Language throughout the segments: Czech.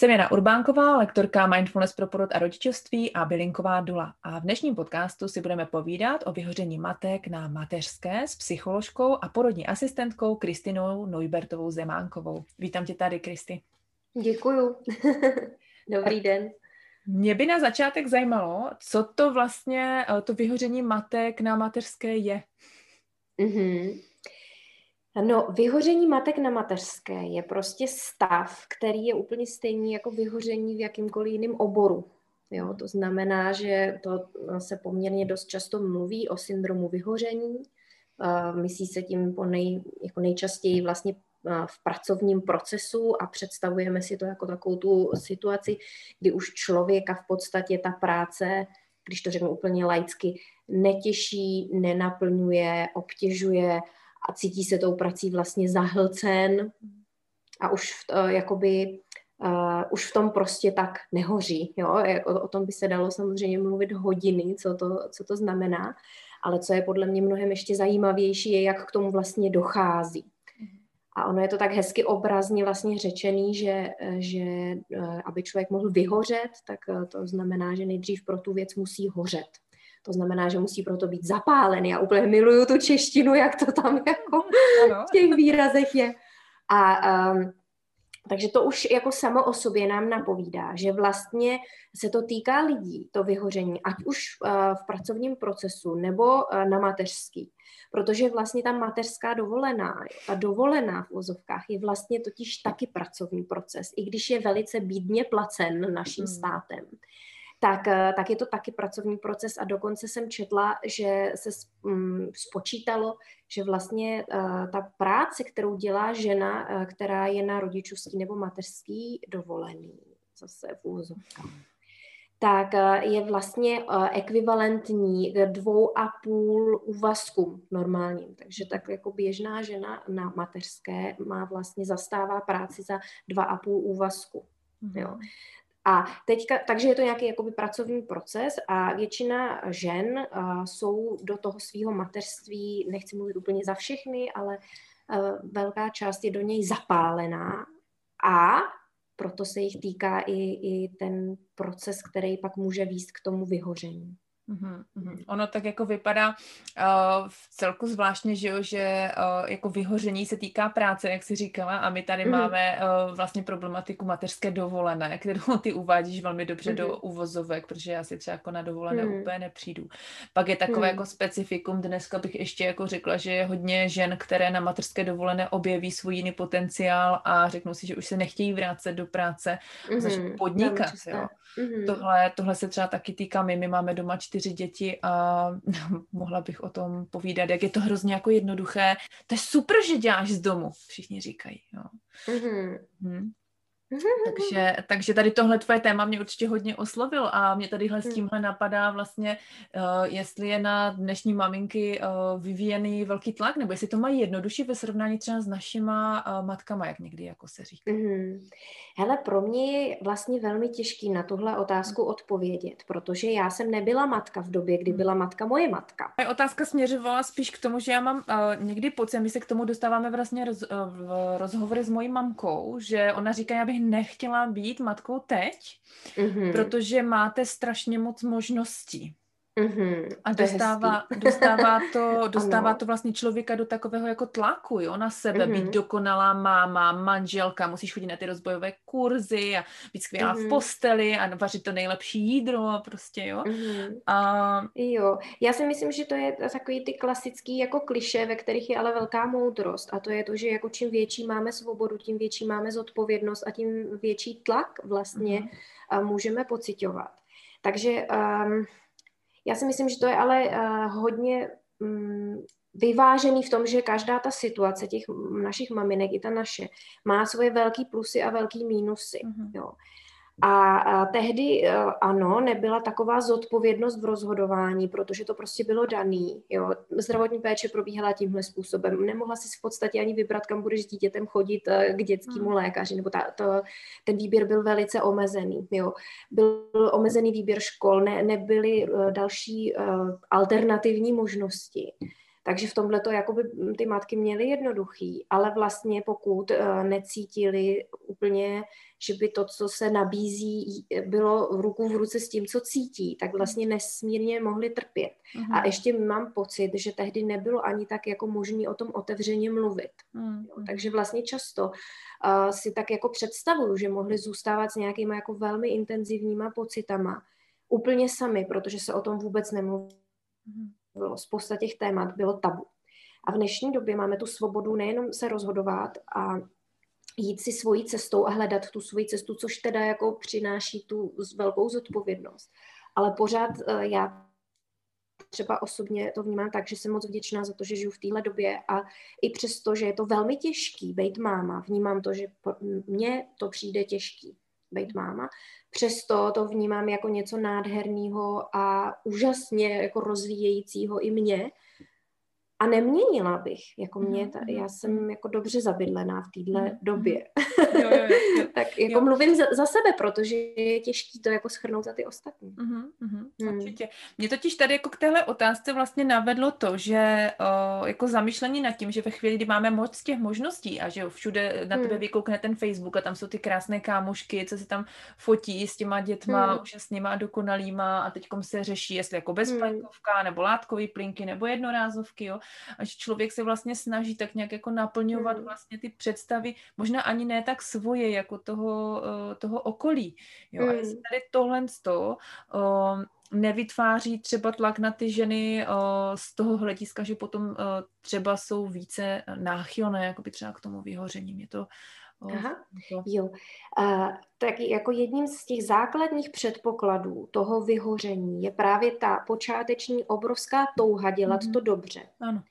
Jsem Jana Urbánková, lektorka Mindfulness pro porod a rodičovství a bylinková dula. A v dnešním podcastu si budeme povídat o vyhoření matek na mateřské s psycholožkou a porodní asistentkou Kristinou Neubertovou Zemánkovou. Vítám tě tady, Kristi. Děkuju. Dobrý den. Mě by na začátek zajímalo, co to vlastně eh, to vyhoření matek na mateřské je. Mm-hmm. No, vyhoření matek na mateřské je prostě stav, který je úplně stejný jako vyhoření v jakýmkoliv jiném oboru. Jo, to znamená, že to se poměrně dost často mluví o syndromu vyhoření. Myslí se tím po nej, jako nejčastěji vlastně v pracovním procesu a představujeme si to jako takovou tu situaci, kdy už člověka v podstatě ta práce, když to řeknu úplně laicky, netěší, nenaplňuje, obtěžuje a cítí se tou prací vlastně zahlcen a už v, uh, jakoby uh, už v tom prostě tak nehoří. Jo? O, o tom by se dalo samozřejmě mluvit hodiny, co to, co to znamená, ale co je podle mě mnohem ještě zajímavější, je, jak k tomu vlastně dochází. A ono je to tak hezky obrazně vlastně řečený, že, že aby člověk mohl vyhořet, tak to znamená, že nejdřív pro tu věc musí hořet. To znamená, že musí proto být zapálený. Já úplně miluju tu češtinu, jak to tam jako v těch výrazech je. A um, takže to už jako samo o sobě nám napovídá, že vlastně se to týká lidí, to vyhoření, ať už uh, v pracovním procesu nebo uh, na mateřský. Protože vlastně ta mateřská dovolená, ta dovolená v vozovkách je vlastně totiž taky pracovní proces, i když je velice bídně placen naším hmm. Tak, eh, tak je to taky pracovní proces a dokonce jsem četla, že se mm, spočítalo, že vlastně uh, ta práce, kterou dělá žena, uh, která je na rodičovský nebo mateřský dovolený, zase v úzovkách, tak je vlastně ekvivalentní dvou a půl úvazku normálním. Takže tak jako běžná žena na mateřské má vlastně zastává práci za dva a půl úvazku. Jo. A teďka, takže je to nějaký jakoby pracovní proces a většina žen uh, jsou do toho svého mateřství, nechci mluvit úplně za všechny, ale uh, velká část je do něj zapálená a proto se jich týká i, i ten proces, který pak může výst k tomu vyhoření. Mm-hmm. Ono tak jako vypadá uh, v celku zvláštně, že, jo, že uh, jako vyhoření se týká práce, jak jsi říkala, a my tady mm-hmm. máme uh, vlastně problematiku mateřské dovolené, kterou ty uvádíš velmi dobře mm-hmm. do uvozovek, protože já si třeba jako na dovolené mm-hmm. úplně nepřijdu. Pak je takové mm-hmm. jako specifikum, dneska bych ještě jako řekla, že je hodně žen, které na mateřské dovolené objeví svůj jiný potenciál a řeknou si, že už se nechtějí vrátit do práce, mm-hmm. začnou podnikat. Jo. Mm-hmm. Tohle, tohle se třeba taky týká my, my máme doma čtyři děti a mohla bych o tom povídat, jak je to hrozně jako jednoduché. To je super, že děláš z domu, všichni říkají. Jo. Mm-hmm. Hmm. Takže, takže tady tohle tvoje téma mě určitě hodně oslovil a mě tadyhle s hmm. tímhle napadá vlastně, uh, jestli je na dnešní maminky uh, vyvíjený velký tlak, nebo jestli to mají jednodušší ve srovnání třeba s našima uh, matkama, jak někdy jako se říká. Mm-hmm. Hele, pro mě je vlastně velmi těžký na tuhle otázku odpovědět, protože já jsem nebyla matka v době, kdy hmm. byla matka moje matka. Moje otázka směřovala spíš k tomu, že já mám uh, někdy pocit, my se k tomu dostáváme vlastně roz, uh, v rozhovory s mojí mamkou, že ona říká, já bych nechtěla být matkou teď, mm-hmm. protože máte strašně moc možností. Mm-hmm, a dostává, to dostává, to, dostává to vlastně člověka do takového jako tlaku, jo, na sebe, mm-hmm. být dokonalá máma, manželka, musíš chodit na ty rozbojové kurzy a být skvělá mm-hmm. v posteli a vařit to nejlepší jídlo prostě, jo. Mm-hmm. A... Jo, já si myslím, že to je takový ty klasický jako kliše, ve kterých je ale velká moudrost a to je to, že jako čím větší máme svobodu, tím větší máme zodpovědnost a tím větší tlak vlastně mm-hmm. můžeme pocitovat. Takže um, já si myslím, že to je ale uh, hodně um, vyvážený v tom, že každá ta situace těch našich maminek, i ta naše, má svoje velký plusy a velký mínusy. Mm-hmm. Jo. A, tehdy e, ano, nebyla taková zodpovědnost v rozhodování, protože to prostě bylo daný. Jo. Zdravotní péče probíhala tímhle způsobem. Nemohla si v podstatě ani vybrat, kam budeš s dítětem chodit e, k dětskému hmm. lékaři, nebo ta, to, ten výběr byl velice omezený. Jo. Byl omezený výběr škol, ne, nebyly uh, další alternativní možnosti. Takže v tomhle to jakoby ty matky měly jednoduchý, ale vlastně pokud uh, necítili úplně, že by to, co se nabízí, bylo v ruku v ruce s tím, co cítí, tak vlastně nesmírně mohli trpět. Mm-hmm. A mhm. ještě mám pocit, že tehdy nebylo ani tak jako možné o tom otevřeně mluvit. Jo, takže vlastně často uh, si tak jako představuju, že mohli zůstávat s nějakýma jako velmi intenzivníma pocitama úplně sami, protože se o tom vůbec nemluvilo. Mm-hmm bylo spousta těch témat bylo tabu. A v dnešní době máme tu svobodu nejenom se rozhodovat a jít si svojí cestou a hledat tu svoji cestu, což teda jako přináší tu velkou zodpovědnost. Ale pořád eh, já třeba osobně to vnímám tak, že jsem moc vděčná za to, že žiju v téhle době a i přesto, že je to velmi těžký být máma, vnímám to, že mně to přijde těžký být máma. Přesto to vnímám jako něco nádherného a úžasně jako rozvíjejícího i mě, a neměnila bych, jako mě, ta, já jsem jako dobře zabydlená v téhle mm. době. Jo, jo, jo, jo. tak jako jo. mluvím za, za sebe, protože je těžký to jako schrnout za ty ostatní. Mm, mm, mm. Určitě. Mě totiž tady jako k téhle otázce vlastně navedlo to, že o, jako zamýšlení nad tím, že ve chvíli, kdy máme moc těch možností a že všude na tebe mm. vykoukne ten Facebook a tam jsou ty krásné kámošky, co si tam fotí s těma dětma, mm. úžasnýma a dokonalýma a teďkom se řeší, jestli jako bezplenkovka mm. nebo látkový plinky nebo jednorázovky, jo a že člověk se vlastně snaží tak nějak jako naplňovat mm. vlastně ty představy, možná ani ne tak svoje, jako toho, uh, toho okolí. Jo? Mm. A jestli tady tohle z toho uh, nevytváří třeba tlak na ty ženy uh, z toho hlediska, že potom uh, třeba jsou více náchylné, jako by třeba k tomu vyhoření. Mě to Aha, jo. Uh, tak jako jedním z těch základních předpokladů toho vyhoření je právě ta počáteční obrovská touha dělat mm-hmm. to dobře. Ano.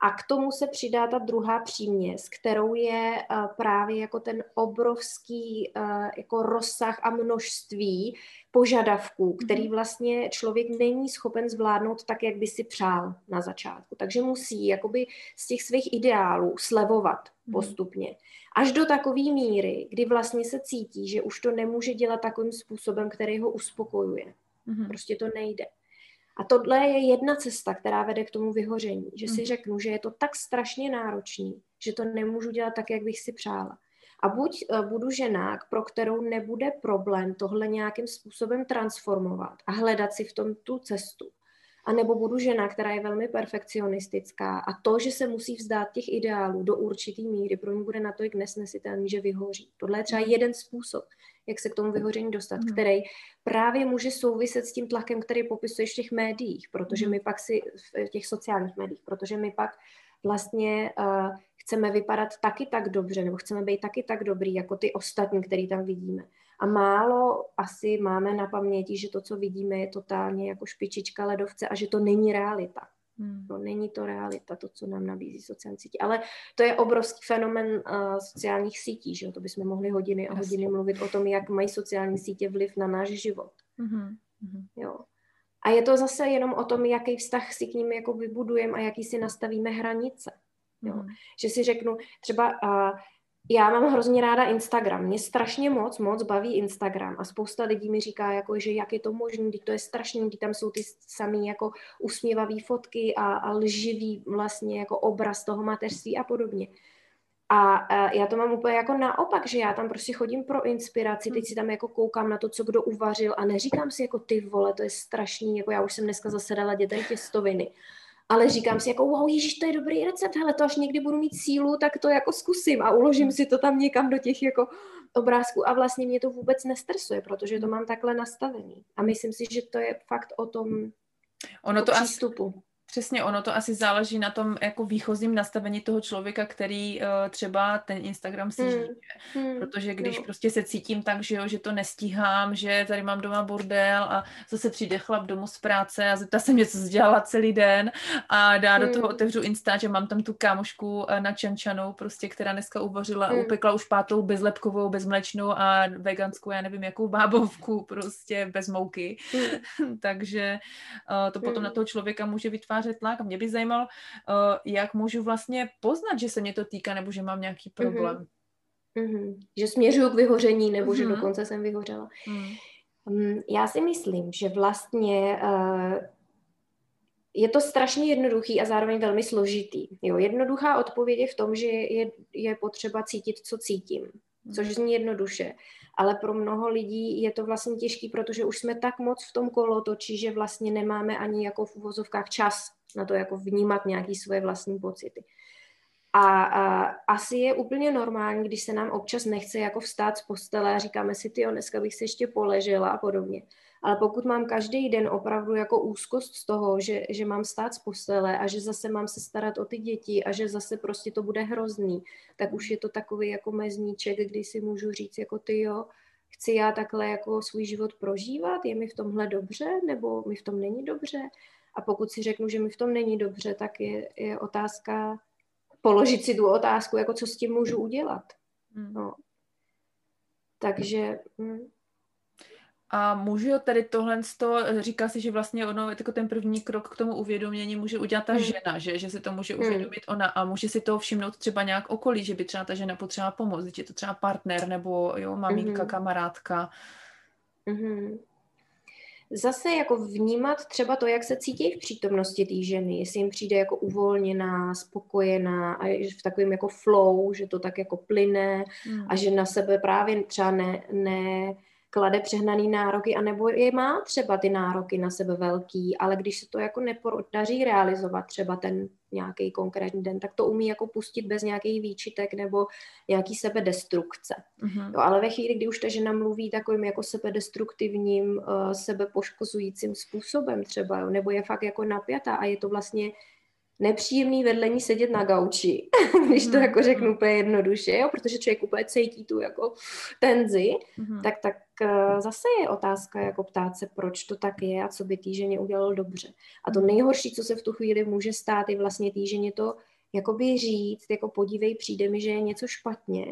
A k tomu se přidá ta druhá příměs, kterou je uh, právě jako ten obrovský uh, jako rozsah a množství požadavků, který mhm. vlastně člověk není schopen zvládnout tak, jak by si přál na začátku. Takže musí jakoby z těch svých ideálů slevovat mhm. postupně. Až do takové míry, kdy vlastně se cítí, že už to nemůže dělat takovým způsobem, který ho uspokojuje. Mm-hmm. Prostě to nejde. A tohle je jedna cesta, která vede k tomu vyhoření. Že si mm-hmm. řeknu, že je to tak strašně náročný, že to nemůžu dělat tak, jak bych si přála. A buď uh, budu žena, pro kterou nebude problém tohle nějakým způsobem transformovat a hledat si v tom tu cestu. A nebo budu žena, která je velmi perfekcionistická a to, že se musí vzdát těch ideálů do určitý míry, pro ní bude natolik nesnesitelný, že vyhoří. Tohle je třeba mhm. jeden způsob, jak se k tomu vyhoření dostat, mm. který právě může souviset s tím tlakem, který popisuješ v těch médiích, protože mhm. my pak si, v těch sociálních médiích, protože my pak vlastně uh, chceme vypadat taky tak dobře, nebo chceme být taky tak dobrý, jako ty ostatní, který tam vidíme. A málo asi máme na paměti, že to, co vidíme, je totálně jako špičička ledovce a že to není realita. Hmm. No, není to realita, to, co nám nabízí sociální sítě. Ale to je obrovský fenomen uh, sociálních sítí, že jo? To bychom mohli hodiny a hodiny mluvit o tom, jak mají sociální sítě vliv na náš život. Hmm. Jo. A je to zase jenom o tom, jaký vztah si k ním jako vybudujeme a jaký si nastavíme hranice. Jo. Hmm. Že si řeknu, třeba uh, já mám hrozně ráda Instagram. Mě strašně moc, moc baví Instagram a spousta lidí mi říká, jako, že jak je to možné, když to je strašný, když tam jsou ty samé jako usměvavé fotky a, a lživý vlastně jako obraz toho mateřství a podobně. A, a já to mám úplně jako naopak, že já tam prostě chodím pro inspiraci, teď si tam jako koukám na to, co kdo uvařil a neříkám si jako ty vole, to je strašný, jako já už jsem dneska zasedala dětem těstoviny ale říkám si jako wow, ježiš, to je dobrý recept, hele, to až někdy budu mít sílu, tak to jako zkusím a uložím si to tam někam do těch jako obrázků. A vlastně mě to vůbec nestresuje, protože to mám takhle nastavený. A myslím si, že to je fakt o tom ono to přístupu. Asi, Přesně, ono to asi záleží na tom jako výchozím nastavení toho člověka, který uh, třeba ten Instagram si hmm. Hmm. Protože když no. prostě se cítím tak, že jo, že to nestíhám, že tady mám doma bordel a zase přijde chlap domů z práce a zeptá se mě, co dělala celý den a dá hmm. do toho hmm. otevřu Insta, že mám tam tu kámošku na čančanou, prostě, která dneska uvařila hmm. upekla už pátou bezlepkovou, bezmlečnou a veganskou, já nevím, jakou bábovku, prostě bez mouky. Hmm. Takže uh, to potom hmm. na toho člověka může vytvářet vytvářet tlak. A mě by zajímalo, uh, jak můžu vlastně poznat, že se mě to týká, nebo že mám nějaký mhm. problém. Mm-hmm. Že směřuju k vyhoření, nebo mm-hmm. že mhm. dokonce jsem vyhořela. Mm. Um, já si myslím, že vlastně uh, je to strašně jednoduchý a zároveň velmi složitý. Jo, jednoduchá odpověď je v tom, že je, je potřeba cítit, co cítím, což zní jednoduše. Ale pro mnoho lidí je to vlastně těžký, protože už jsme tak moc v tom kolotoči, že vlastně nemáme ani jako v uvozovkách čas na to jako vnímat nějaké svoje vlastní pocity. A, a asi je úplně normální, když se nám občas nechce jako vstát z postele a říkáme si, ty dneska bych se ještě poležela a podobně. Ale pokud mám každý den opravdu jako úzkost z toho, že, že mám stát z postele a že zase mám se starat o ty děti a že zase prostě to bude hrozný, tak už je to takový jako mezníček, kdy si můžu říct jako ty jo, chci já takhle jako svůj život prožívat, je mi v tomhle dobře, nebo mi v tom není dobře. A pokud si řeknu, že mi v tom není dobře, tak je, je otázka položit si tu otázku, jako co s tím můžu udělat. Hmm. No. Takže... A můžu tady tohle, říká si, že vlastně ono, jako ten první krok k tomu uvědomění může udělat ta hmm. žena, že, že si to může hmm. uvědomit hmm. ona a může si to všimnout třeba nějak okolí, že by třeba ta žena potřebovala pomoct, je to třeba partner nebo jo, maminka, hmm. kamarádka. Hmm zase jako vnímat třeba to, jak se cítí v přítomnosti té ženy, jestli jim přijde jako uvolněná, spokojená a v takovém jako flow, že to tak jako plyne mm. a že na sebe právě třeba ne, ne klade přehnaný nároky, anebo je má třeba ty nároky na sebe velký, ale když se to jako nepodaří realizovat třeba ten nějaký konkrétní den, tak to umí jako pustit bez nějakých výčitek nebo nějaký sebedestrukce. Mm-hmm. Jo, ale ve chvíli, kdy už ta žena mluví takovým jako sebedestruktivním, uh, sebepoškozujícím způsobem třeba, jo, nebo je fakt jako napjatá a je to vlastně nepříjemný vedle ní sedět na gauči, když to mhm, jako řeknu mhm. úplně jednoduše, jo, protože člověk úplně cítí tu jako tenzi, mm-hmm. tak, tak uh, zase je otázka jako ptát se, proč to tak je a co by tý ženě udělalo dobře. A to mhm. nejhorší, co se v tu chvíli může stát, je vlastně tý ženě to jakoby říct, jako podívej, přijde mi, že je něco špatně,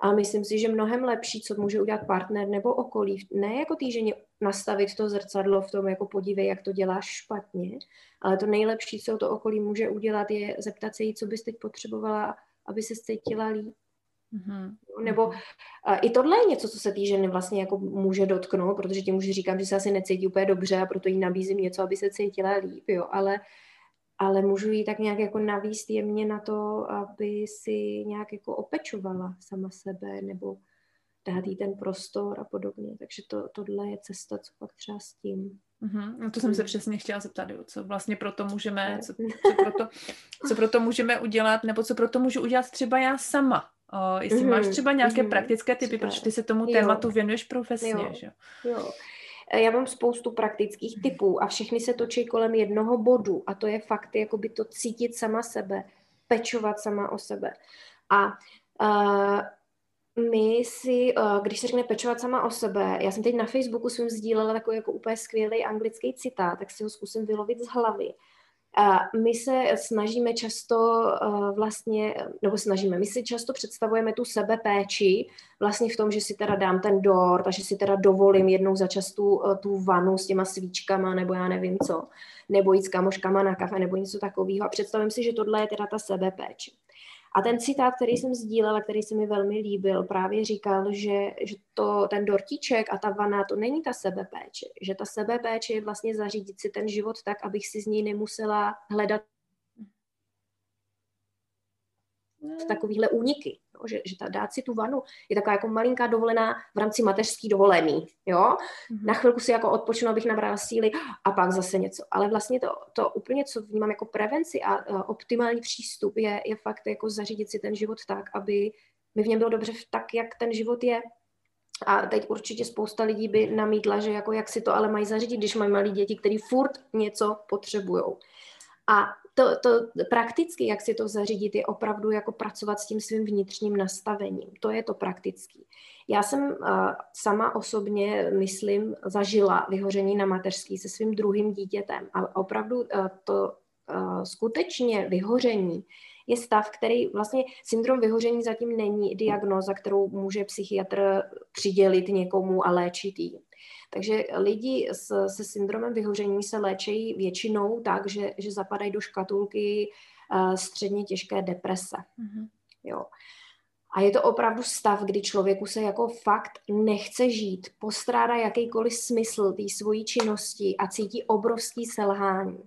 ale myslím si, že mnohem lepší, co může udělat partner nebo okolí, ne jako tý ženě nastavit to zrcadlo v tom, jako podívej, jak to děláš špatně, ale to nejlepší, co to okolí může udělat, je zeptat se jí, co bys teď potřebovala, aby se cítila líp. Mm-hmm. Nebo uh, i tohle je něco, co se té ženy vlastně jako může dotknout, protože ti může říkám, že se asi necítí úplně dobře a proto jí nabízím něco, aby se cítila líp, jo, ale, ale můžu jí tak nějak jako navíst jemně na to, aby si nějak jako opečovala sama sebe, nebo dát jí ten prostor a podobně. Takže to, tohle je cesta, co pak třeba s tím. Mm-hmm. No to jsem se přesně chtěla zeptat, jo. co vlastně proto můžeme, co, co, proto, co proto můžeme udělat, nebo co proto můžu udělat třeba já sama. O, jestli mm-hmm. máš třeba nějaké mm-hmm. praktické typy, protože ty se tomu jo. tématu věnuješ profesně, jo. že? Jo. E, já mám spoustu praktických typů a všechny se točí kolem jednoho bodu a to je fakt jakoby to cítit sama sebe, pečovat sama o sebe. A uh, my si, uh, když se řekne pečovat sama o sebe, já jsem teď na Facebooku svým sdílela takový jako úplně skvělý anglický citát, tak si ho zkusím vylovit z hlavy. A my se snažíme často uh, vlastně, nebo snažíme, my si často představujeme tu sebepéči vlastně v tom, že si teda dám ten dort a že si teda dovolím jednou za čas tu, uh, tu vanu s těma svíčkama nebo já nevím co, nebo jít s kamoškama na kafe nebo něco takového a představím si, že tohle je teda ta sebepéče. A ten citát, který jsem sdílela, který se mi velmi líbil, právě říkal, že, že to, ten dortíček a ta vana, to není ta sebepéče. Že ta sebepéče je vlastně zařídit si ten život tak, abych si z něj nemusela hledat takovýhle úniky. Jo? Že, že ta, dát si tu vanu je taková jako malinká dovolená v rámci mateřský dovolený. Jo? Mm-hmm. Na chvilku si jako odpočinu, abych nabrala síly a pak zase něco. Ale vlastně to, to úplně, co vnímám jako prevenci a, a optimální přístup, je, je fakt jako zařídit si ten život tak, aby mi v něm bylo dobře tak, jak ten život je. A teď určitě spousta lidí by namítla, že jako jak si to ale mají zařídit, když mají malí děti, kteří furt něco potřebují. A to, to prakticky, jak si to zařídit, je opravdu jako pracovat s tím svým vnitřním nastavením. To je to praktický. Já jsem uh, sama osobně, myslím, zažila vyhoření na mateřský se svým druhým dítětem a opravdu uh, to uh, skutečně vyhoření je stav, který vlastně syndrom vyhoření zatím není diagnoza, kterou může psychiatr přidělit někomu a léčit jí. Takže lidi s, se syndromem vyhoření se léčejí většinou tak, že, že zapadají do škatulky uh, středně těžké deprese. Mm-hmm. Jo. A je to opravdu stav, kdy člověku se jako fakt nechce žít, postrádá jakýkoliv smysl té svojí činnosti a cítí obrovský selhání.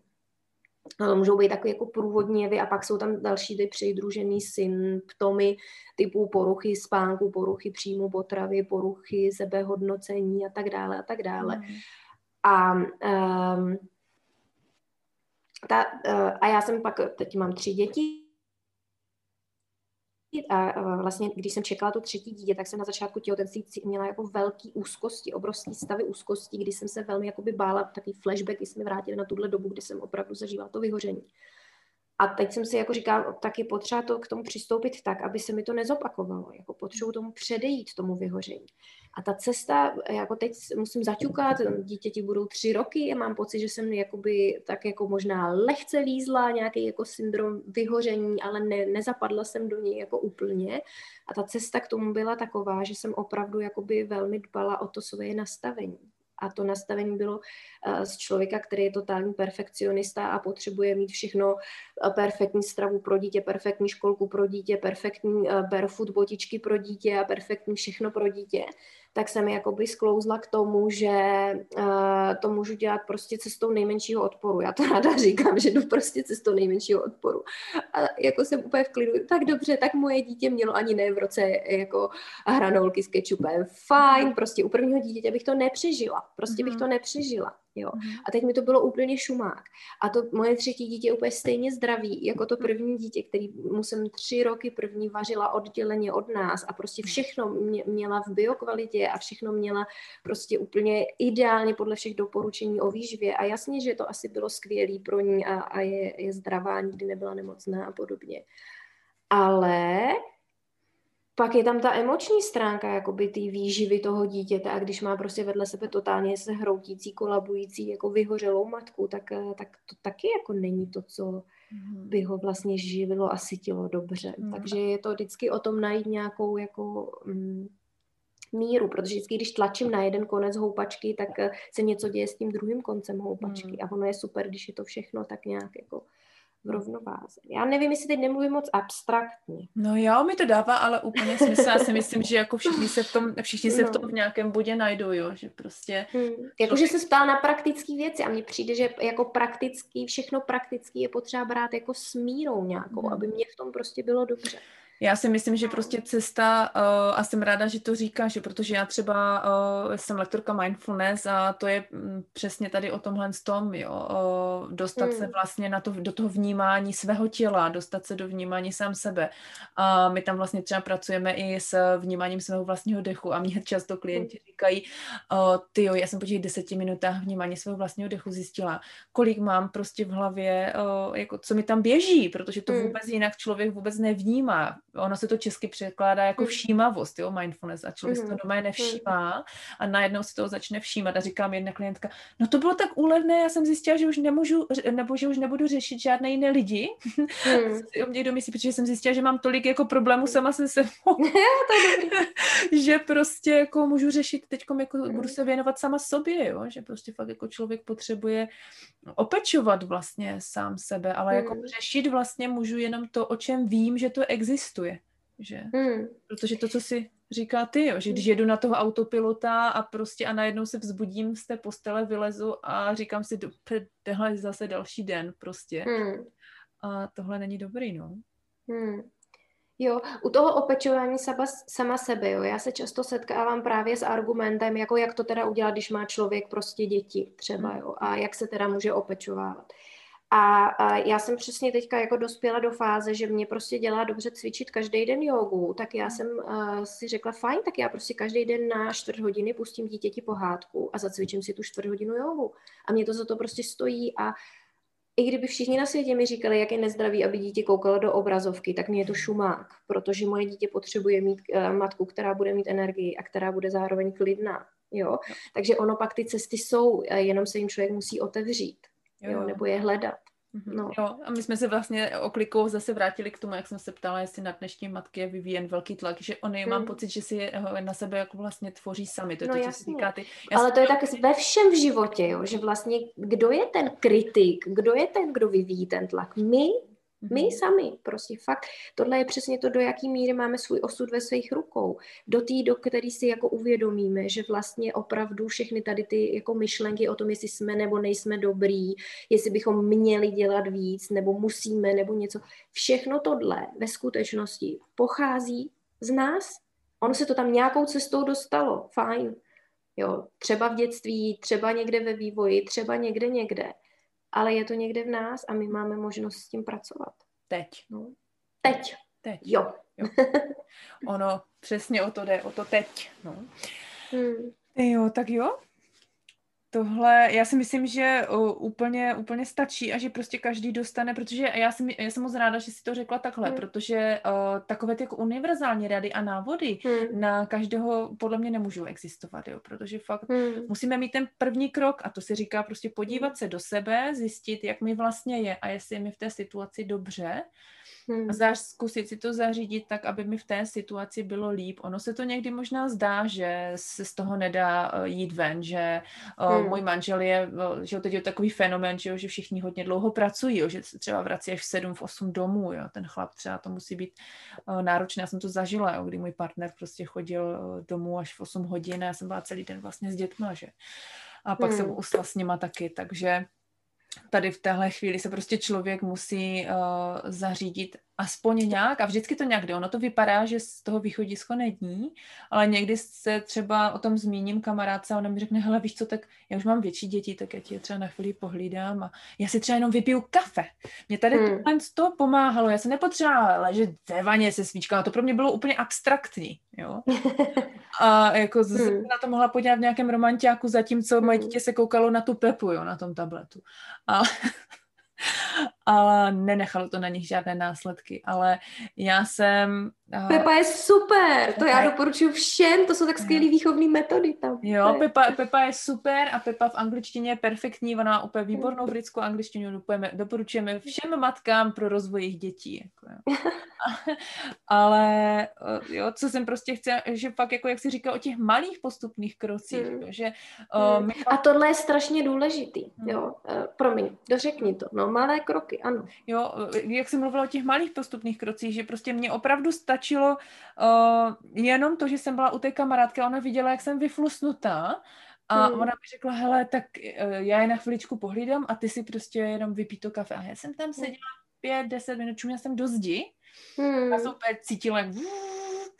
Ale můžou být takový jako průvodní jevy a pak jsou tam další ty přidružený symptomy typu poruchy spánku, poruchy příjmu potravy, poruchy sebehodnocení a tak dále a tak dále. Mm. A um, ta, uh, a já jsem pak, teď mám tři děti, a vlastně, když jsem čekala to třetí dítě, tak jsem na začátku těhotenství měla jako velký úzkosti, obrovský stavy úzkosti, kdy jsem se velmi jakoby bála, takový flashback, jsme vrátili na tuhle dobu, kdy jsem opravdu zažívala to vyhoření. A teď jsem si jako říkala, taky potřeba to k tomu přistoupit tak, aby se mi to nezopakovalo. Jako potřebuji tomu předejít, tomu vyhoření. A ta cesta, jako teď musím zaťukat, dítěti budou tři roky a mám pocit, že jsem jakoby tak jako možná lehce lízla, nějaký jako syndrom vyhoření, ale ne, nezapadla jsem do něj jako úplně. A ta cesta k tomu byla taková, že jsem opravdu jakoby velmi dbala o to svoje nastavení. A to nastavení bylo eh, z člověka, který je totální perfekcionista a potřebuje mít všechno eh, perfektní stravu pro dítě, perfektní školku pro dítě, perfektní eh, barefoot botičky pro dítě a perfektní všechno pro dítě tak jsem jakoby sklouzla k tomu, že uh, to můžu dělat prostě cestou nejmenšího odporu. Já to ráda říkám, že jdu prostě cestou nejmenšího odporu. A jako jsem úplně v klidu, tak dobře, tak moje dítě mělo ani ne v roce jako hranolky s kečupem. Fajn, prostě u prvního dítěte bych to nepřežila. Prostě bych to mhm. nepřežila. Jo. Mm-hmm. A teď mi to bylo úplně šumák. A to moje třetí dítě je úplně stejně zdravý, jako to první dítě, který mu jsem tři roky první vařila odděleně od nás a prostě všechno mě, měla v biokvalitě a všechno měla prostě úplně ideálně podle všech doporučení o výživě. A jasně, že to asi bylo skvělý pro ní a, a je, je zdravá, nikdy nebyla nemocná a podobně. Ale pak je tam ta emoční stránka jakoby té výživy toho dítěte a když má prostě vedle sebe totálně se hroutící, kolabující, jako vyhořelou matku, tak, eh, tak to taky jako není to, co mhm. by ho vlastně živilo a sytilo dobře. Mm. Takže je to vždycky o tom najít nějakou jako mm, míru, protože vždycky, když tlačím na jeden konec houpačky, tak eh, se něco děje s tím druhým koncem houpačky mm. a ono je super, když je to všechno tak nějak jako v rovnováze. Já nevím, jestli teď nemluvím moc abstraktně. No jo, mi to dává ale úplně smysl. Já si myslím, že jako všichni se v tom, všichni se no. v tom v nějakém bodě najdou, jo, že prostě... Hmm. Jakože se ptal na praktické věci a mně přijde, že jako praktický, všechno praktický je potřeba brát jako smírou nějakou, hmm. aby mě v tom prostě bylo dobře. Já si myslím, že prostě cesta, uh, a jsem ráda, že to říkáš, protože já třeba uh, jsem lektorka mindfulness a to je um, přesně tady o tomhle tom, jo, uh, dostat mm. se vlastně na to, do toho vnímání svého těla, dostat se do vnímání sám sebe. A my tam vlastně třeba pracujeme i s vnímáním svého vlastního dechu a mě často klienti mm. říkají, uh, ty jo, já jsem po těch deseti minutách vnímání svého vlastního dechu zjistila, kolik mám prostě v hlavě, uh, jako co mi tam běží, protože to mm. vůbec jinak člověk vůbec nevnímá ono se to česky překládá jako mm. všímavost, jo, mindfulness a člověk mm. si to mm-hmm. doma je nevšímá a najednou si to začne všímat a říkám jedna klientka, no to bylo tak úlevné, já jsem zjistila, že už nemůžu, nebo že už nebudu řešit žádné jiné lidi. Mm. o mě domyslí, protože jsem zjistila, že mám tolik jako problémů sama se sebou, že prostě jako můžu řešit teď jako mm. budu se věnovat sama sobě, jo, že prostě fakt jako člověk potřebuje opečovat vlastně sám sebe, ale mm. jako řešit vlastně můžu jenom to, o čem vím, že to existuje že? Hmm. Protože to, co si říká ty, jo, že když jedu na toho autopilota a prostě a najednou se vzbudím z té postele, vylezu a říkám si, tohle je zase další den prostě. Hmm. A tohle není dobrý, no. Hmm. Jo, u toho opečování sama, sama sebe, jo, já se často setkávám právě s argumentem, jako jak to teda udělat, když má člověk prostě děti třeba, hmm. jo, a jak se teda může opečovávat. A, a já jsem přesně teďka jako dospěla do fáze, že mě prostě dělá dobře cvičit každý den jogu, tak já jsem uh, si řekla, fajn, tak já prostě každý den na čtvrt hodiny pustím dítěti pohádku a zacvičím si tu čtvrt hodinu jogu. A mě to za to prostě stojí a i kdyby všichni na světě mi říkali, jak je nezdravý, aby dítě koukalo do obrazovky, tak mě je to šumák, protože moje dítě potřebuje mít uh, matku, která bude mít energii a která bude zároveň klidná. Jo? Takže ono pak ty cesty jsou, jenom se jim člověk musí otevřít jo, jo. nebo je hledat. Mhm. No. Jo, a my jsme se vlastně oklikou zase vrátili k tomu, jak jsem se ptala, jestli na dnešní matky je vyvíjen velký tlak, že oni, hmm. mám pocit, že si je eh, na sebe jako vlastně tvoří sami. To je no, to, co si říká ty. Já Ale to je tak ve všem v životě, jo, že vlastně kdo je ten kritik, kdo je ten, kdo vyvíjí ten tlak? My My mhm. sami, prostě fakt. Tohle je přesně to, do jaký míry máme svůj osud ve svých rukou. Do té, do který si jako uvědomíme, že vlastně opravdu všechny tady ty jako myšlenky o tom, jestli jsme nebo nejsme dobrý, jestli bychom měli dělat víc, nebo musíme, nebo něco. Všechno tohle ve skutečnosti pochází z nás. Ono se to tam nějakou cestou dostalo, fajn. Jo, třeba v dětství, třeba někde ve vývoji, třeba někde někde ale je to někde v nás a my máme možnost s tím pracovat. Teď. No. Teď. Teď. Jo. jo. Ono přesně o to jde, o to teď. No. Hmm. Jo, tak jo, Tohle, já si myslím, že úplně, úplně stačí a že prostě každý dostane, protože já jsem, já jsem moc ráda, že si to řekla takhle, hmm. protože uh, takové ty jako univerzální rady a návody hmm. na každého podle mě nemůžou existovat, jo, protože fakt hmm. musíme mít ten první krok a to se říká prostě podívat hmm. se do sebe, zjistit, jak mi vlastně je a jestli je mi v té situaci dobře Hmm. A zkusit si to zařídit tak, aby mi v té situaci bylo líp. Ono se to někdy možná zdá, že se z toho nedá uh, jít ven, že uh, hmm. můj manžel je, uh, že teď je takový fenomen, že, že všichni hodně dlouho pracují, jo, že se třeba vrací až v 7, v 8 domů, jo. ten chlap třeba to musí být náročné. Já jsem to zažila, jo, kdy můj partner prostě chodil domů až v 8 hodin a já jsem byla celý den vlastně s dětma, že. A pak hmm. jsem usla s nima taky, takže tady v téhle chvíli se prostě člověk musí uh, zařídit aspoň nějak a vždycky to nějak jde. Ono to vypadá, že z toho východisko není, ale někdy se třeba o tom zmíním kamarádce a ona mi řekne, hele víš co, tak já už mám větší děti, tak já ti je třeba na chvíli pohlídám a já si třeba jenom vypiju kafe. Mě tady hmm. to pomáhalo, já se nepotřebovala ležet ve vaně se svíčkama, to pro mě bylo úplně abstraktní, jo. A jako hmm. na to mohla podívat v nějakém romantiáku, zatímco moje hmm. dítě se koukalo na tu Pepu, jo, na tom tabletu. A ale nenechalo to na nich žádné následky. Ale já jsem... Uh, Pepa je super, to já doporučuji všem, to jsou tak skvělé výchovné metody tam. Jo, Pepa, Pepa je super a Pepa v angličtině je perfektní, ona má úplně výbornou britskou angličtinu, doporučujeme, doporučujeme všem matkám pro rozvoj jejich dětí. Jako, jo. ale eh, jo, co jsem prostě chtěla, že fakt, jako jak jsi říkal, o těch malých postupných krocích, hmm. že... Uh, fakt... A tohle je strašně důležitý, hmm. jo, uh, promiň, dořekni to, no, malé kroky, ano. Jo, jak jsem mluvila o těch malých postupných krocích, že prostě mě opravdu stačilo uh, jenom to, že jsem byla u té kamarádky ona viděla, jak jsem vyflusnutá a hmm. ona mi řekla, hele, tak uh, já je na chviličku pohlídám a ty si prostě jenom vypí to kafe. A já jsem tam seděla pět, deset minut, čuměla jsem do zdi hmm. a jsem úplně cítila, jak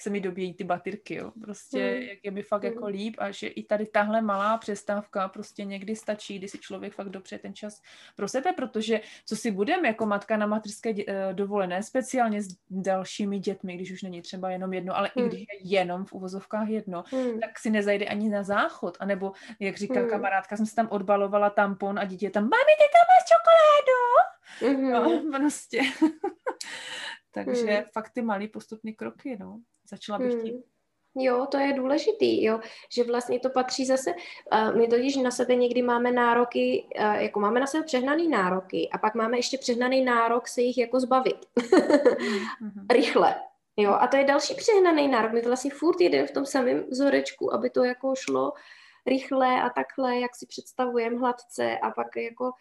se mi dobíjí ty baterky, jo. Prostě, hmm. jak je mi fakt jako hmm. jako líp a že i tady tahle malá přestávka prostě někdy stačí, kdy si člověk fakt dopře ten čas pro sebe, protože co si budeme jako matka na materské dě, eh, dovolené, speciálně s dalšími dětmi, když už není třeba jenom jedno, ale hmm. i když je jenom v uvozovkách jedno, hmm. tak si nezajde ani na záchod, anebo, jak říká hmm. kamarádka, jsem si tam odbalovala tampon a dítě tam, mami, ty tam máš čokoládu? Mm-hmm. No, prostě. Takže hmm. fakt ty malý postupný kroky, no. Začala bych tím. Hmm. Jo, to je důležitý, jo, že vlastně to patří zase, uh, my totiž na sebe někdy máme nároky, uh, jako máme na sebe přehnaný nároky a pak máme ještě přehnaný nárok se jich jako zbavit. mm-hmm. Rychle. Jo, a to je další přehnaný nárok. My to vlastně furt jedeme v tom samém vzorečku, aby to jako šlo rychle a takhle, jak si představujeme hladce a pak jako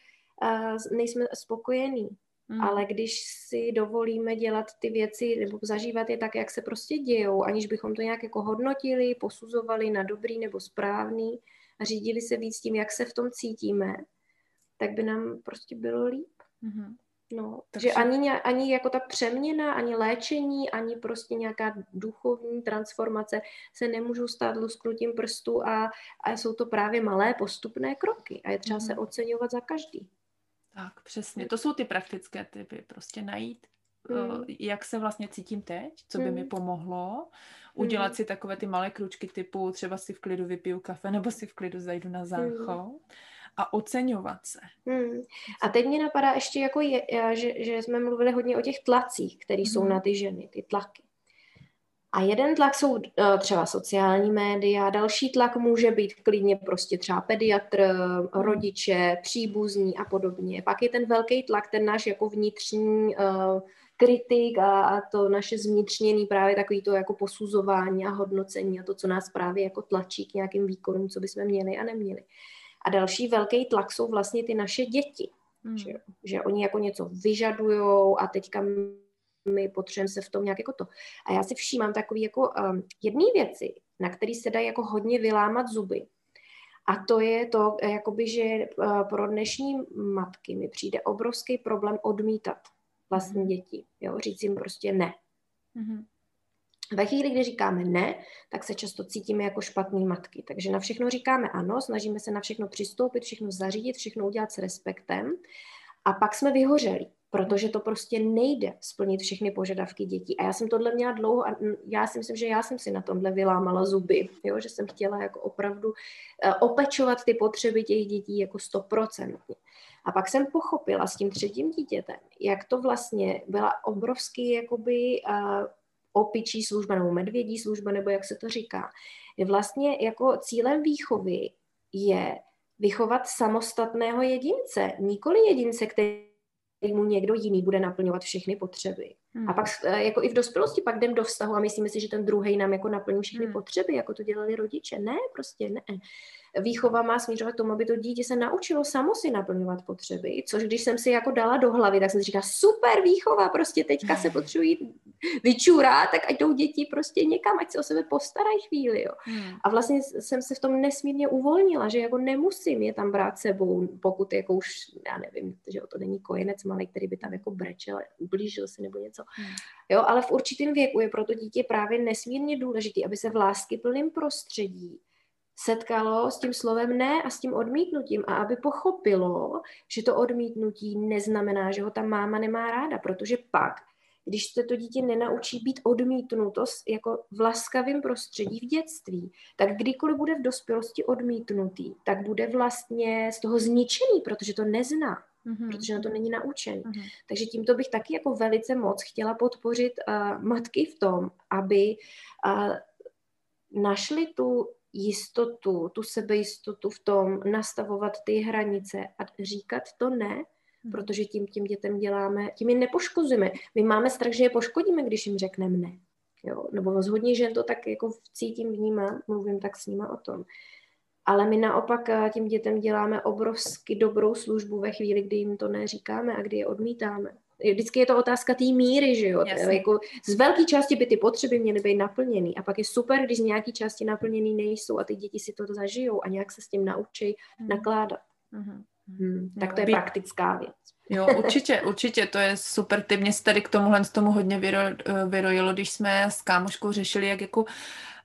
uh, nejsme spokojení. Mm. Ale když si dovolíme dělat ty věci nebo zažívat je tak, jak se prostě dějou, aniž bychom to nějak jako hodnotili, posuzovali na dobrý nebo správný a řídili se víc tím, jak se v tom cítíme, tak by nám prostě bylo líp. Mm-hmm. No, Takže... že ani, ani jako ta přeměna, ani léčení, ani prostě nějaká duchovní transformace se nemůžou stát lusknutím prstu a, a jsou to právě malé postupné kroky a je třeba mm. se oceňovat za každý. Tak, přesně. To jsou ty praktické typy. Prostě najít, mm. jak se vlastně cítím teď, co by mm. mi pomohlo, udělat mm. si takové ty malé kručky typu třeba si v klidu vypiju kafe nebo si v klidu zajdu na záchod. Mm a oceňovat se. Hmm. A teď mě napadá ještě, jako je, že, že jsme mluvili hodně o těch tlacích, které hmm. jsou na ty ženy, ty tlaky. A jeden tlak jsou eh, třeba sociální média, další tlak může být klidně prostě třeba pediatr, rodiče, příbuzní a podobně. Pak je ten velký tlak, ten náš jako vnitřní uh, kritik a, a to naše zvnitřněný právě takový to jako posuzování a hodnocení a to, co nás právě jako tlačí k nějakým výkonům, co bychom měli a neměli. A další velký tlak jsou vlastně ty naše děti. Hmm. Že, že oni jako něco vyžadujou a teďka my potřebujeme se v tom nějak jako to. A já si všímám takový jako um, jedné věci, na který se dají jako hodně vylámat zuby. A to je to, jakoby, že uh, pro dnešní matky mi přijde obrovský problém odmítat vlastní mhm. děti. Jo? Říct jim prostě ne. Mm-hmm. Ve chvíli, kdy říkáme ne, tak se často cítíme jako špatné matky. Takže na všechno říkáme ano, snažíme se na všechno přistoupit, všechno zařídit, všechno udělat s respektem. A pak jsme vyhořeli, protože to prostě nejde splnit všechny požadavky dětí. A já jsem tohle měla dlouho a já si myslím, že já jsem si na tomhle vylámala zuby, jo? že jsem chtěla jako opravdu uh, opečovat ty potřeby těch dětí jako stoprocentně. A pak jsem pochopila s tím třetím dítětem, jak to vlastně byla obrovský jakoby uh, opičí služba nebo medvědí služba, nebo jak se to říká. Vlastně jako cílem výchovy je vychovat samostatného jedince, nikoli jedince, který mu někdo jiný bude naplňovat všechny potřeby. Hmm. A pak eh, jako i v dospělosti pak jdem do vztahu a myslíme si, že ten druhý nám jako naplní všechny hmm. potřeby, jako to dělali rodiče. Ne, prostě ne výchova má směřovat tomu, aby to dítě se naučilo samo si naplňovat potřeby, což když jsem si jako dala do hlavy, tak jsem si říkala, super výchova, prostě teďka se potřebují vyčůrat, tak ať jdou děti prostě někam, ať se o sebe postarají chvíli, jo. Hmm. A vlastně jsem se v tom nesmírně uvolnila, že jako nemusím je tam brát sebou, pokud jako už, já nevím, že to není kojenec malý, který by tam jako brečel, ublížil si nebo něco. Hmm. Jo, ale v určitém věku je pro to dítě právě nesmírně důležité, aby se v lásky plném prostředí setkalo s tím slovem ne a s tím odmítnutím a aby pochopilo, že to odmítnutí neznamená, že ho ta máma nemá ráda, protože pak, když se to dítě nenaučí být odmítnuto jako v laskavém prostředí v dětství, tak kdykoliv bude v dospělosti odmítnutý, tak bude vlastně z toho zničený, protože to nezná. Mm-hmm. protože na to není naučen. Mm-hmm. Takže tímto bych taky jako velice moc chtěla podpořit uh, matky v tom, aby uh, našli tu jistotu, tu sebejistotu v tom, nastavovat ty hranice a říkat to ne, hmm. protože tím těm dětem děláme, tím je nepoškozujeme. My máme strach, že je poškodíme, když jim řekneme ne. Jo? Nebo z hodně žen to tak jako cítím, vnímám, mluvím tak s nima o tom. Ale my naopak eh, tím dětem děláme obrovsky dobrou službu ve chvíli, kdy jim to neříkáme a kdy je odmítáme vždycky je to otázka té míry, že jo. Jako z velké části by ty potřeby měly být naplněny a pak je super, když z nějaké části naplněny nejsou a ty děti si to zažijou a nějak se s tím naučí hmm. nakládat. Hmm. Hmm. Tak to je By... praktická věc. Jo, určitě, určitě, to je super tip. Mě se tady k tomuhle z tomu hodně vyro, eh, vyrojilo, když jsme s kámoškou řešili, jak jako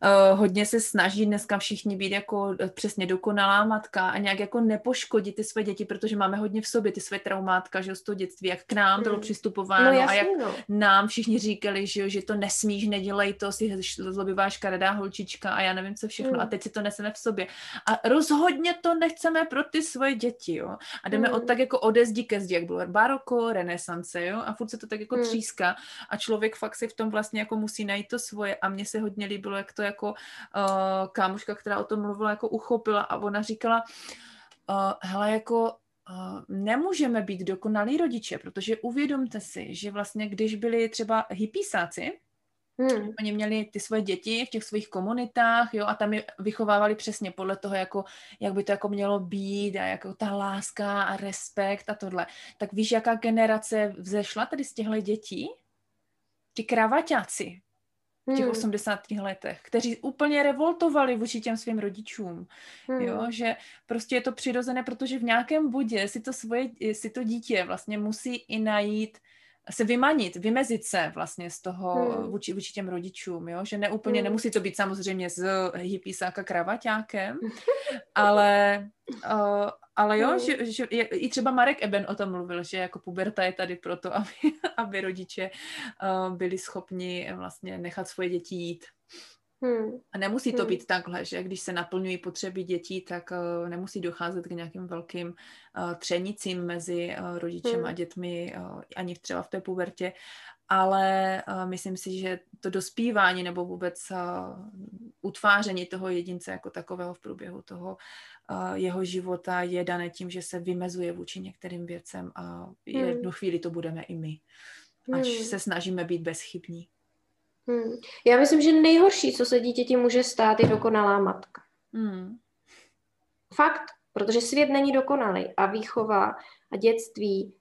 uh, hodně se snaží dneska všichni být jako eh, přesně dokonalá matka a nějak jako nepoškodit ty své děti, protože máme hodně v sobě ty své traumátka, že z toho dětství, jak k nám bylo mm. přistupováno no, jasný, a jak no. nám všichni říkali, že, že to nesmíš, nedělej to, si zlobivá škaredá holčička a já nevím co všechno mm. a teď si to neseme v sobě. A rozhodně to nechceme pro ty svoje děti, jo. A jdeme mm. od tak jako ode zdi ke zdi, jak bylo baroko, renesance, jo, a furt se to tak jako mm. tříská a člověk fakt si v tom vlastně jako musí najít to svoje a mně se hodně líbilo, jak to jako uh, kámoška, která o tom mluvila, jako uchopila a ona říkala, uh, hele, jako uh, nemůžeme být dokonalí rodiče, protože uvědomte si, že vlastně když byli třeba hypísáci, Hmm. Oni měli ty svoje děti v těch svých komunitách, jo, a tam je vychovávali přesně podle toho, jako, jak by to jako mělo být a jako ta láska a respekt a tohle. Tak víš, jaká generace vzešla tady z těchto dětí? Ti kravaťáci, v těch hmm. 80. letech, kteří úplně revoltovali vůči těm svým rodičům. Hmm. Jo, že prostě je to přirozené, protože v nějakém bodě si to svoje, si to dítě vlastně musí i najít se vymanit, vymezit se vlastně z toho hmm. vůči, vůči těm rodičům, jo? že neúplně, hmm. nemusí to být samozřejmě s hypísáka kravaťákem, ale, uh, ale jo, hmm. že, že je, i třeba Marek Eben o tom mluvil, že jako puberta je tady proto, aby, aby rodiče uh, byli schopni vlastně nechat svoje děti jít. Hmm. A nemusí to hmm. být takhle, že když se naplňují potřeby dětí, tak uh, nemusí docházet k nějakým velkým uh, třenicím mezi uh, rodičem hmm. a dětmi, uh, ani třeba v té pubertě, ale uh, myslím si, že to dospívání nebo vůbec uh, utváření toho jedince jako takového v průběhu toho uh, jeho života je dané tím, že se vymezuje vůči některým věcem a hmm. jednu chvíli to budeme i my, až hmm. se snažíme být bezchybní. Hmm. Já myslím, že nejhorší, co se dítěti může stát, je dokonalá matka. Hmm. Fakt. Protože svět není dokonalý a výchova a dětství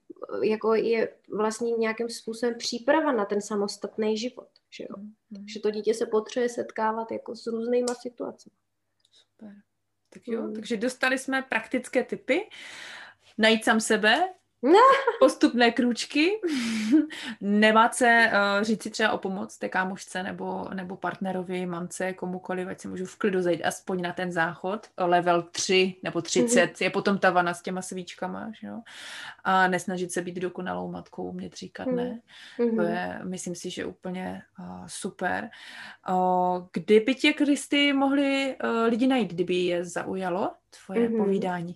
eh, jako je vlastně nějakým způsobem příprava na ten samostatný život. Že, jo? Mm. že to dítě se potřebuje setkávat jako s různýma situacemi. Super. Tak jo, mm. takže dostali jsme praktické typy. Najít sám sebe, postupné krůčky, nebát se uh, říct si třeba o pomoc té kámošce nebo, nebo partnerovi, mamce, komukoliv, ať si můžu v klidu zajít aspoň na ten záchod, level 3 nebo 30, mm-hmm. je potom ta vana s těma svíčkama, že jo? a nesnažit se být dokonalou matkou, mě říkat ne. Mm-hmm. To je, myslím si, že úplně uh, super. Uh, kdyby tě, Kristy, mohli uh, lidi najít, kdyby je zaujalo tvoje mm-hmm. povídání?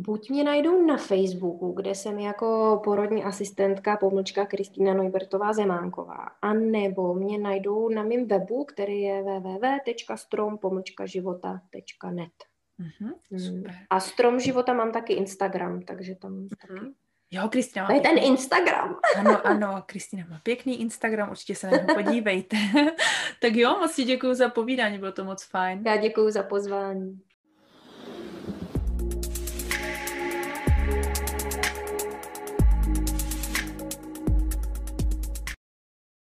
Buď mě najdou na Facebooku, kde jsem jako porodní asistentka pomlčka Kristýna Nojbertová Zemánková, a nebo mě najdou na mém webu, který je www.strom-života.net. Mm-hmm, super. A Strom života mám taky Instagram, takže tam mm-hmm. taky. Jo, Kristina To je ten Instagram. Ano, ano, Kristina má pěkný Instagram, určitě se na něho podívejte. tak jo, moc ti děkuji za povídání, bylo to moc fajn. Já děkuji za pozvání.